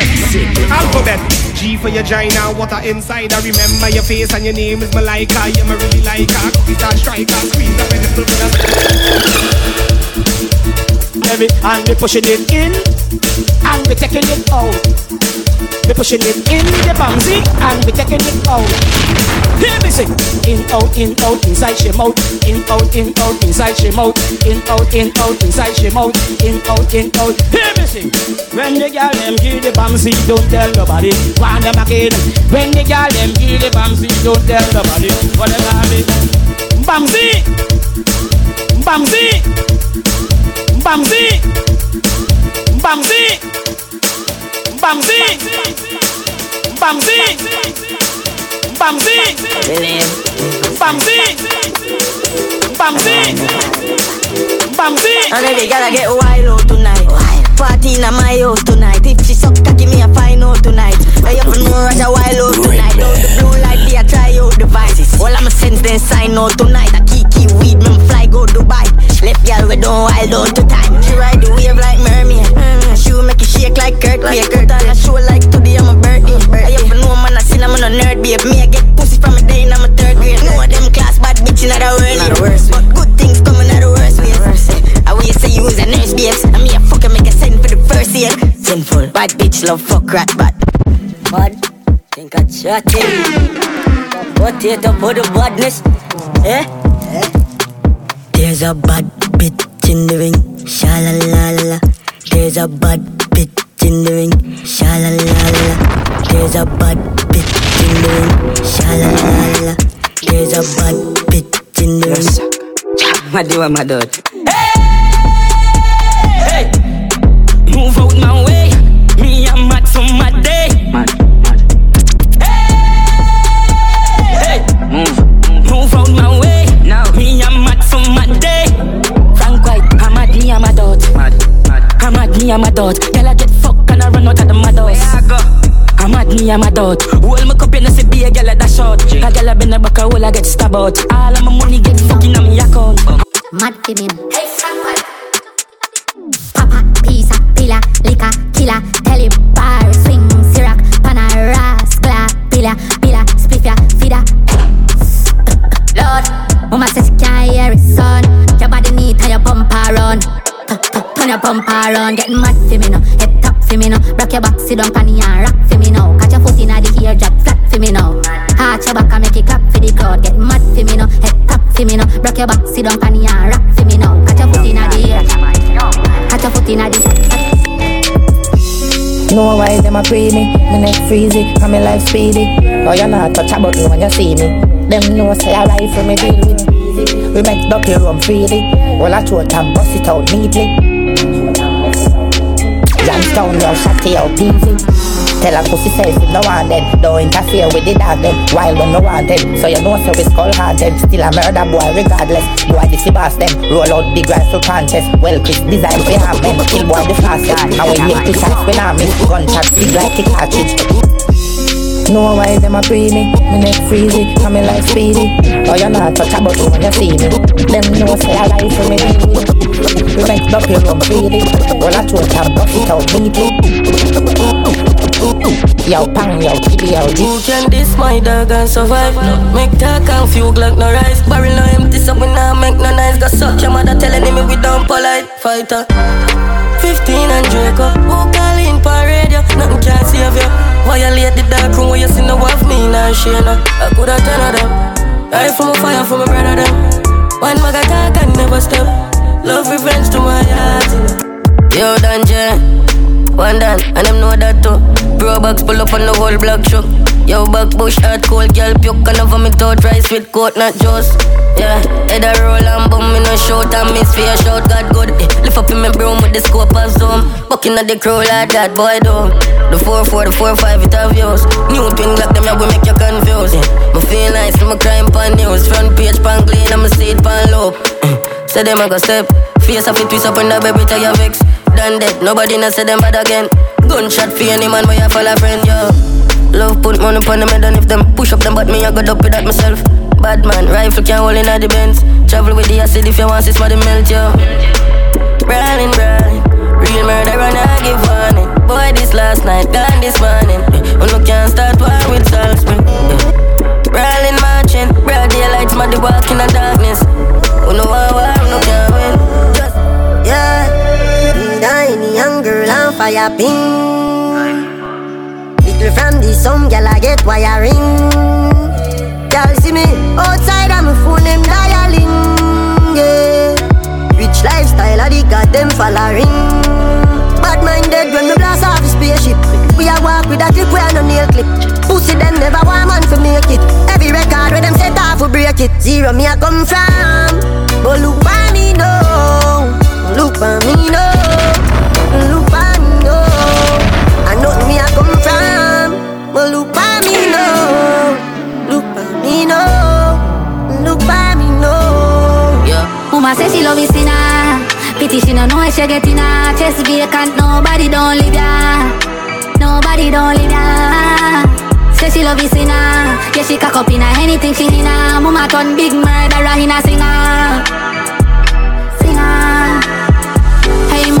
Alphabet. G for your gina, water inside. I remember your face and your name is Malika. You're my really like a cookie star striker. Squeeze up in the full Baby, and we pushing it in, and we taking it out. We pushing it in the bouncy, and we taking it out. Hear me sing. In out, in out, inside she mouth. In out, in out, inside she mouth. In out, in out, inside she mouth. In out, in out. Hear me sing. When the girl them give the bouncy, don't tell nobody. Want them again. When the girl them give the bouncy, don't tell nobody. What them have it? Bouncy, bouncy, bouncy, bouncy, bouncy, bouncy. Bamsi, Bamsi, Bamsi, Bamsi. And every girl I get wild out tonight. Party in my house tonight. If she suck, give me a fine out tonight. I have no rush a wild out tonight. Out the blue light, they a try out devices. All I'm sense then sign out tonight. A kiki weed, me fly go Dubai. Left girl we don't wild out to time. She ride the wave like mermaid. She make you shake like Kirk. Like Kirk. On a show like today I'm a birthday. I have no man I seen I'm a nerd babe. Me I get pussy from a day in I'm a third grade. No of them class bad bitch in the world. Not the worst. But good things coming out of the worst ways. I you say you was a nurse babes. And me a fucker make a send for the first aid. Sinful. Bad bitch love fuck rat bad. Bad. Think I chatting. What it up for the badness? Eh? There's a bad bitch in the ring. Sha la la la. There's a bad bitch in the ring. Sha la la la. There's a bad bitch in the ring. Sha la la la. There's a bad bitch in the ring. I my dog? Hey, move out my way. Me I'm a dot. Girl I get fucked and I run out of the mad house. Where I go? I'm mad, me I'm a dot. Hold my cup, you know, see be a girl at that shot. A girl I been a back, a hole I get stabbed out. All of my money get fucking on me account. Mad femin. Hey, your bumper run, getting mad for me now. Head top for me now. Rock your back, sit down, panny and rock for me now. Catch your foot in the air, drop flat for me now. Arch your back and make it clap for the crowd. Get mad for me now. Head top for me now. Rock your back, sit down, panny and rock for me now. Catch your foot in the air. Catch your foot in the Know why them a pre me, me neck freezy, and me life speedy. Oh, you not touch a button when you see me. Them know say I ride for me deal with. We make ducky run freely. Well, I throw it and bust it out neatly. Youngstown, yo, shotty out easy. Tell a pussy self if no want them. Don't interfere with the dog them. Wild when no want them. So you know so we skull haunted. Still a murder boy regardless. Boy this the boss them. Roll out big rifle punches. Well Chris design for harm them. Kill boy the fastest. And when you pick shots when I miss gunshot big like a cartridge. Know why them a pre me, me neck freezy, and me life speedy. Oh, you not a button when you see me. Them know say I lie for me We make up your freely. Well, I told them bust it out neatly. Yo, pang, yo, kitty, yo, Who can this my dog and survive? Make talk and few Glock no rise Barrel no empty so we nah make no nice Got suck your mother telling me we don't polite Fighter 15 and Draco. Who call in for radio? Nothing can save you Violate the dark room where you see no of me Nah share no. I coulda ten of them Ride from a fire from a brother them One mag attack and never stop. Love revenge to my heart Yo, Danje one done, and them know that too. Bro box pull up on the whole block shook. Yo, back bush hard cold girl puke. And over me toe dry sweet coat not juice. Yeah, head a roll and boom me no shout and miss for a shout God good. Eh, lift up in my broom with the scope and zoom. Bucking at the crow like that boy do. The 4-4, the 4-5 it have views. New twin glock them yeah we make you confused. Yeah. Me feel nice, a crime pan news. Front page pan clean, I'm a seat pan low. Say them I go step. Face off it twist up when the baby tell you vex. Done dead, nobody no say them bad again. Gunshot for any man where you fall a friend, yo. Love put money upon the and if them push up them, but me I got up with that myself. Bad man, rifle can't hold in the Benz. Travel with the acid if you want, it's for the melt, yo. Brawling, brawling. Real murder and I give warning. Boy, this last night, gone this morning. Oh, no can't start war with Salisbury. Eh, brawling, marching. Broad daylight, muddy walk in the darkness. Oh, no war, no can't win. Just, yeah. Dying young girl on fire pin. Little from the some gal I get wiring. Girl see me outside I'm a phone them dialing. Yeah. Rich lifestyle I the them following. Bad minded when we blast off the spaceship. We a walk with a clip we a no nail clip. Pussy them never want man to make it. Every record where them set off we break it. Zero me a come from, but look by me no, look by me no, Mama say she love me sinner. Pity she no know if she get in her chest vacant. Nobody don't live ya. Nobody don't live ya. Say she love me sinner. Yeah, she cock up in her anything she in her. Mama turn big murderer in a singer. Singer.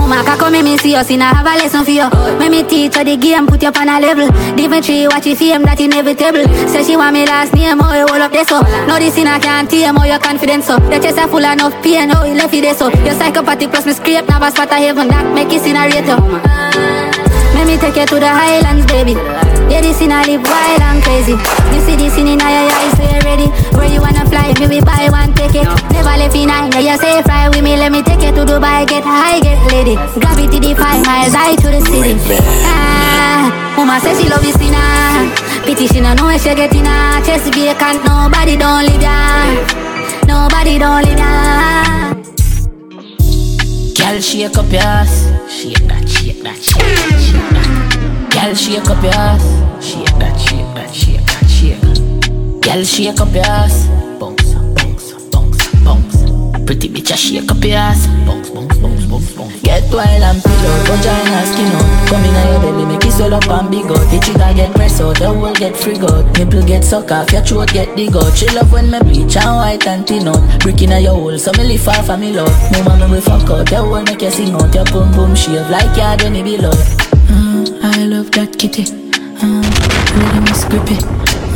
Hey mama, kako me see us in a have a lesson for you. Make me teach her the game, put you on a level. Dimitri, watch your fame, that inevitable. Say she want me last name, oh you hold up this so. No this in a can't tame, oh your confidence oh. so. The chest are full enough pain, oh you left it there so. Oh. You're psychopathic plus me scrape, now a spot of heaven, that make it incinerate you. Let me take you to the highlands, baby. Yeah, this in a live wild and crazy. You see this in your eyes, so you ready. Where you wanna fly, me we buy one ticket. Never left in nine, yeah, you say fly with me. Let me take you to Dubai, get high, get lady. Gravity defy miles high to the city. Ah, mama says she love this sinner. Pity she no know if she get in her chest vacant. Nobody don't live ya. Nobody don't live ya. Girl, shake up your ass. Shake that, shake that, that. Girl, shake up your ass. Shake that, shake that, shake that, shake. Girl, shake up your ass. Bounce, bounce, bounce, bounce. Pretty bitch, I shake up your ass. Bounce, bounce, bounce. Get wild and pillow, vagina skin out. Come in your belly, make it swell up and big out. The trigger get pressed out, the whole get free out. Nipple get suck off, your throat get dig out. She love when me bleach and white and thin out. Brick in your hole, so me lift off and me love. No man me fuck out, the whole make you sing out. Your boom boom shave like when it be love. Mm, I love that kitty. Mm, little miss grippy.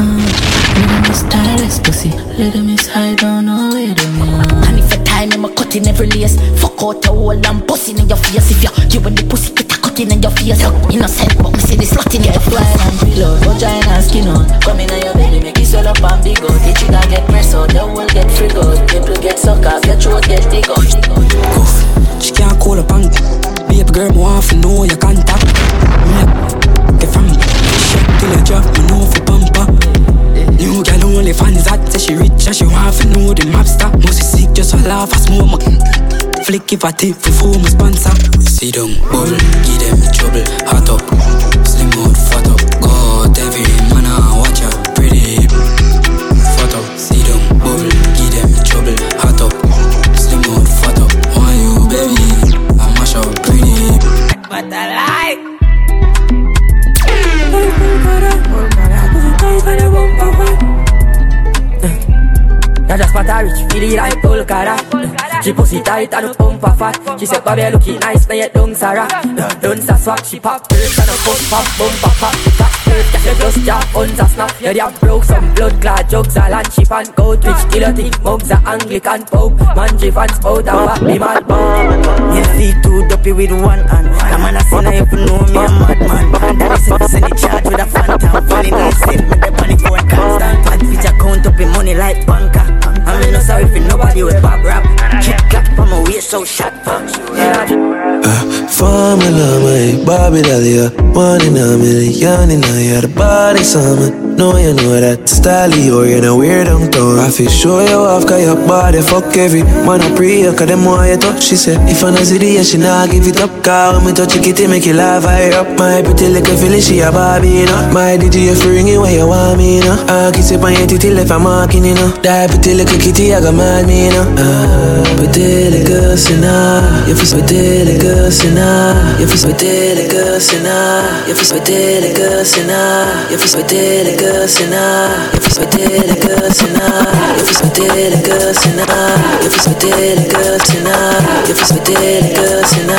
Mm, little miss stylish pussy. Little miss high down all way down. And if a time I'm a cut in every lace. Fuck out your hole and busting in your face. If you you when the pussy get a cut in your face. Look innocent, but me see the slut in your face. and pillow, vagina and skin out. Come in on your belly, make it swell up and big out. The trigger get press out, the whole get free out. Nipple get suck off, your throat get dig out. Cuff, she can't call a bank. Baby girl, me want to know your contact. Me get from shit till you drop me know for New girl only fans that say she rich and she want to know the stop. Must be sick just for laugh and smoke. my Flick if I tip for my sponsor. See them bull, give them trouble. Hot up, slim out, fat up. I just spot a rich, feel it like Polkara. She pussy tight and the pump a fat. She said, baby, looking nice, now you don't Sarah. Don't sa swag, she pop. First and a pump pop, bump a pop Catch first, catch a just jab, guns a snap. Yeah, they have broke some blood clot jugs a land. She pan coat, rich guillotine, mugs a Anglican Pope. Man, she fans spout and back me mad. You see two dopey with one hand. The man a sin, I you know me a madman. That is up, send the charge with a phantom. Funny no sin, make the panic phone constant. Bad bitch account up in money like banker I'm no sorry for nobody with bad rap Kick clap from my waist so shot uh, Formula, my Bobby Dahlia One in a million in a year The body summer no, you know that Style you, oh, you know weird and tone I feel sure you off, got your body fuck every Man, I pray cause them want you touch? She said, if I'm not the she nah give it up. Cause when me touch you, kitty make you laugh, I up. My pretty little feeling, she a Barbie, you know My DJ free you where you want me, you know I kiss it on your titty left, I'm marking, you know That pretty little kitty, I got mad me, you know ah, Pretty little sinner You feel pretty little sinner You feel pretty little sinner You feel pretty little girl, You feel pretty little cocina, yo fui soltera en cocina, yo fui soltera en cocina, yo fui soltera en if yo fui soltera en cocina.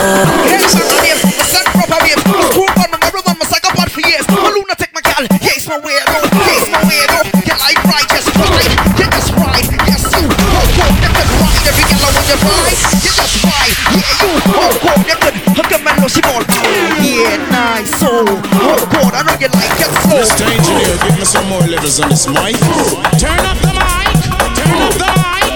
Yes, my weirdo, yes, my weirdo, your life right, just right, you just right, yes, you, oh, go, you can ride every yellow on your ride, you just right, yeah, you, oh, go, you can Look at my no, she ball. Yeah, nice. So, oh God, I know you like it so. Mr. Engineer, give me some more letters on this mic. Turn up the mic. Turn up the mic.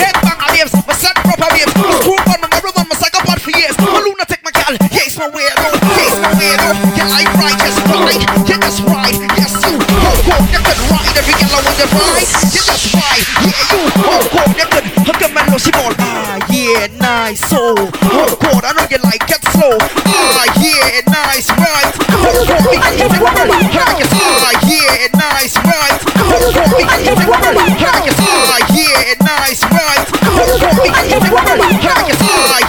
Head back, I live. My set proper waves. My screw on my rhythm, my psychopath for years. My lunatic, my gal. Yeah, it's my weirdo. Yeah, it's my weirdo. You like righteous, right? Yeah, that's right. Yes, you hardcore, you can ride every yellow in your mind. Yeah, that's right. Yeah, you hardcore, you can hook a man, no, she ball. Ah, yeah, nice. So hardcore, I know you like it slow. Ah, yeah, nice, right. Hardcore, me, you never run. Ah, yeah, nice, right. Hardcore, me, you never run. Ah, yeah, nice, right. Hardcore, me, you never run. Ah, yeah, nice, right.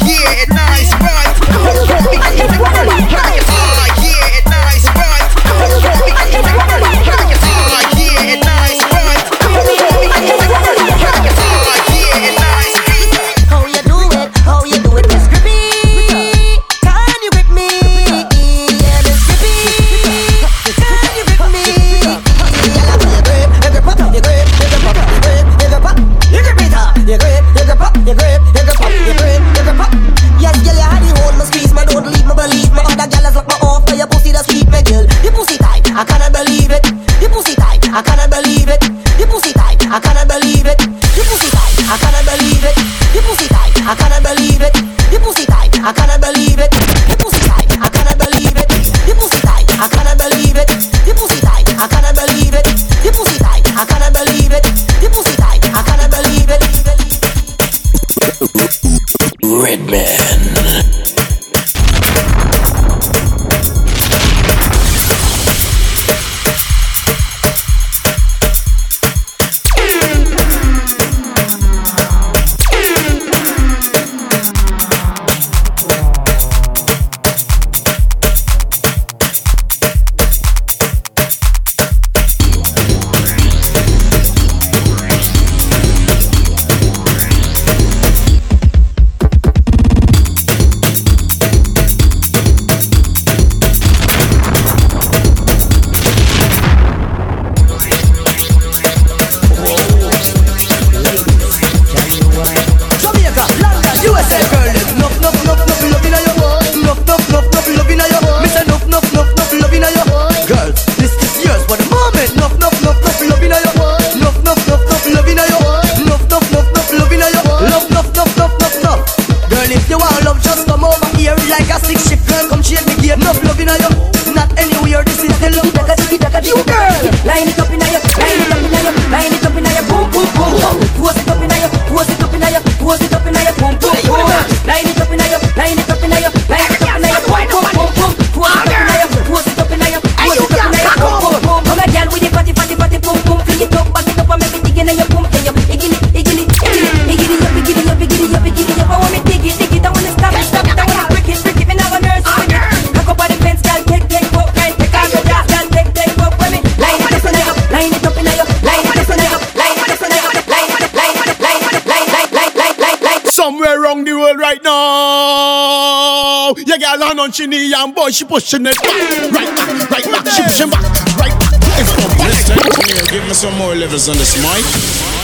Chini and boy, she pushing it back, right back, right back, she pushing back, right back. It's for back. Here, give me some more levels on this mic.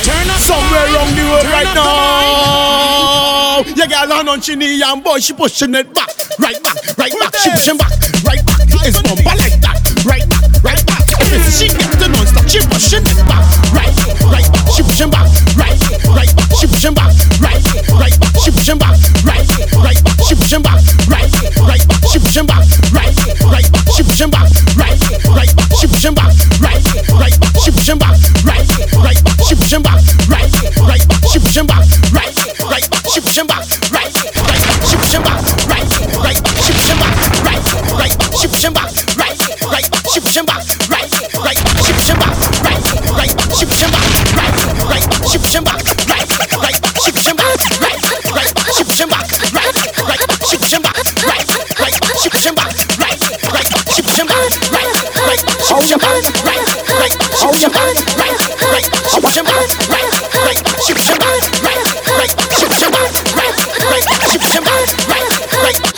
Turn up somewhere on the road right now. your girl on on Chini and boy, she pushing it back, right back, right back, she pushing back, right back. It's bumper like that, right back, right back. She get the non-stop, she pushing it back, right, back, right back, she pushing back, right, right back, she pushing back, right, right back, she pushing back, right, right back, she pushing back, right, right back. embaixo.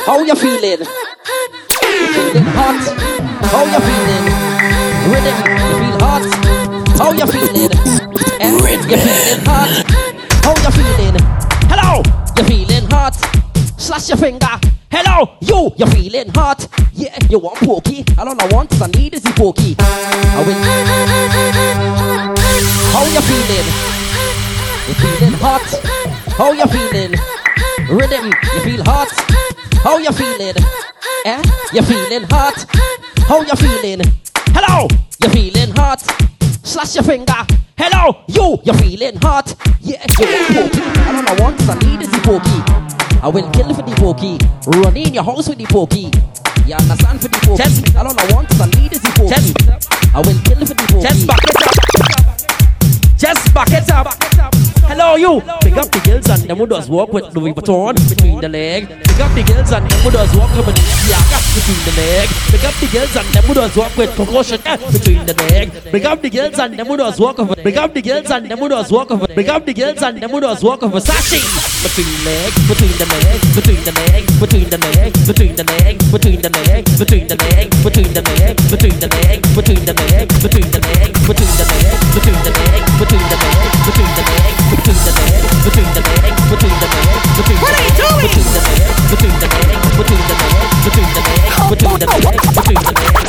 How you feeling? Feeling hot? How you feeling? Rhythm, you feel hot? How you feeling? Eh? You feeling hot? How you feeling? Hello, you feeling hot? Slash your finger. Hello, you, you're feeling hot? Yeah, you want pokey? I don't know want, I need is the pokey. I will. How you feeling? You feeling hot? How you feeling? Rhythm, you feel hot? How you feeling? Eh? You feeling hot? How you feeling? Hello, you feeling hot? Slash your finger. Hello, you, you're feeling hot? Yeah, you want pokey? I don't know want, I need is the pokey. I will kill for the pokey. Run in your house with the pokey. You understand for the pokey? Chest. I don't know want, I need is the pokey. Chest. I will kill for the pokey. Chest back it up. Just back it up. Hello, you. Pick up the girls and them who does walk with Louis Vuitton between the leg. Pick up the girls and them who does walk with Balenciaga between the leg. Pick up the girls and them who does walk with Coco between the leg. Pick up the girls and them who does walk with. Pick up the girls and them who does walk with. Pick up the girls and them who does walk with Versace between the leg, between the leg, between the leg, between the leg, between the leg, between the leg, between the leg, between the leg, between the leg, between the leg, between the leg, between the leg, between the leg, between the leg, What are you doing? the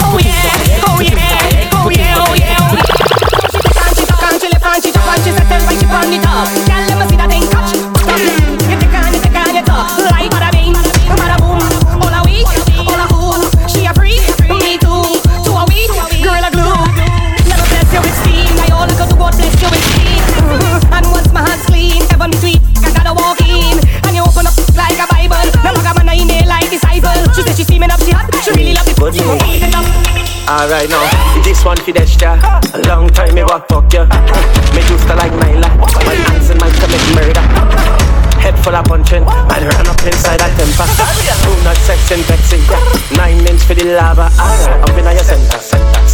Oh yeah, oh oh oh oh She said she steaming up, she hot, she really love heat it up. Alright now, this one for the extra. A long time me walk fuck you. Me used to like Nyla. My hands and my commit murder. Head full of punching, and run up inside a temper. Do not sex and vexing. Nine minutes for the lava. Alright, up in your center,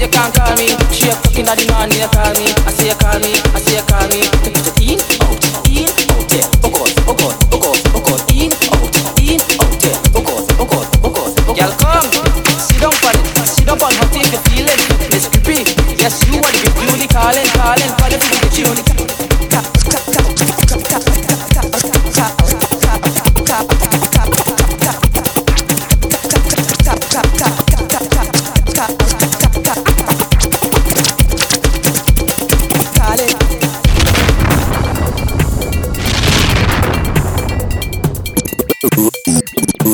you can't call me. She a fucking the man, you call me. I say you call me, I say you call me.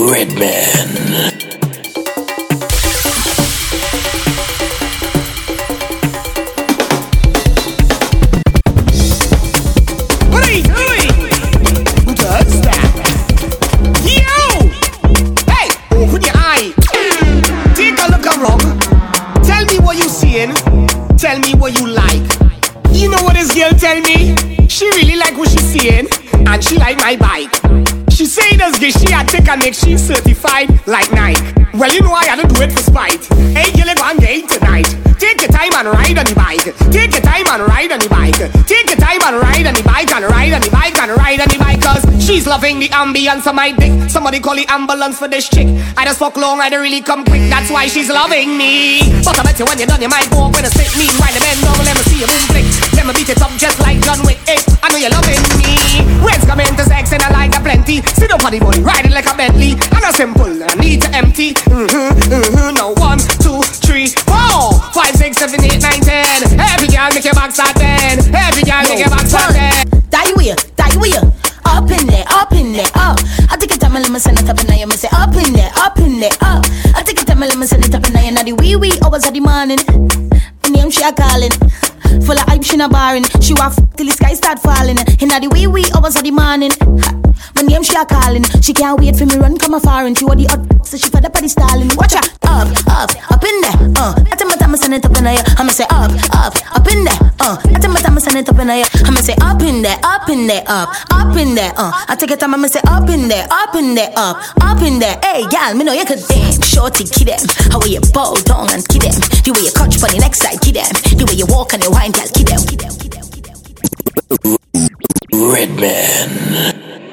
Redman. Loving the ambience of my dick. Somebody call the ambulance for this chick. I just fuck long, I don't really come quick. That's why she's loving me. But I bet you when you're done, you might walk with a stick. Me right the bend down, let me see you boom flick. Let me beat it up just like John Wick. Hey, I know you're loving me. When's coming to sex and I like a plenty. Sit up on the it like a Bentley. I'm not simple, I need to empty. Mm-hmm, mm-hmm. Now one, two, three, four, five, six, seven, eight, nine, ten. Every girl make your back start ten. There, up. I take it time, and let me send it up in there. Me say up in there, up in there, up. I take it time, and let me send it up there. Now the wee wee hours of the morning. The name she a calling. Full of hype, she not barring. She f- till the sky start falling. In the wee wee hours of the morning. Ha. My name she a calling. She can't wait for me run come a foreign. She want the hot, so she for the party stalling. Watch her up, up, up in there. Uh, I tell my time, send it up in there. I'ma say up, up, up in there. Uh, I tell my time, send it up in there. I'ma say up in there, up in there, up, up in there. Uh, I take it time, I'ma say up in there, up in there, up, up in there. Hey, gal, me know you could dance. Shorty, kid them. How you bow down and kid them. The way you catch on the next side, kid them. The way you walk and you wine, gal, kid them. Redman.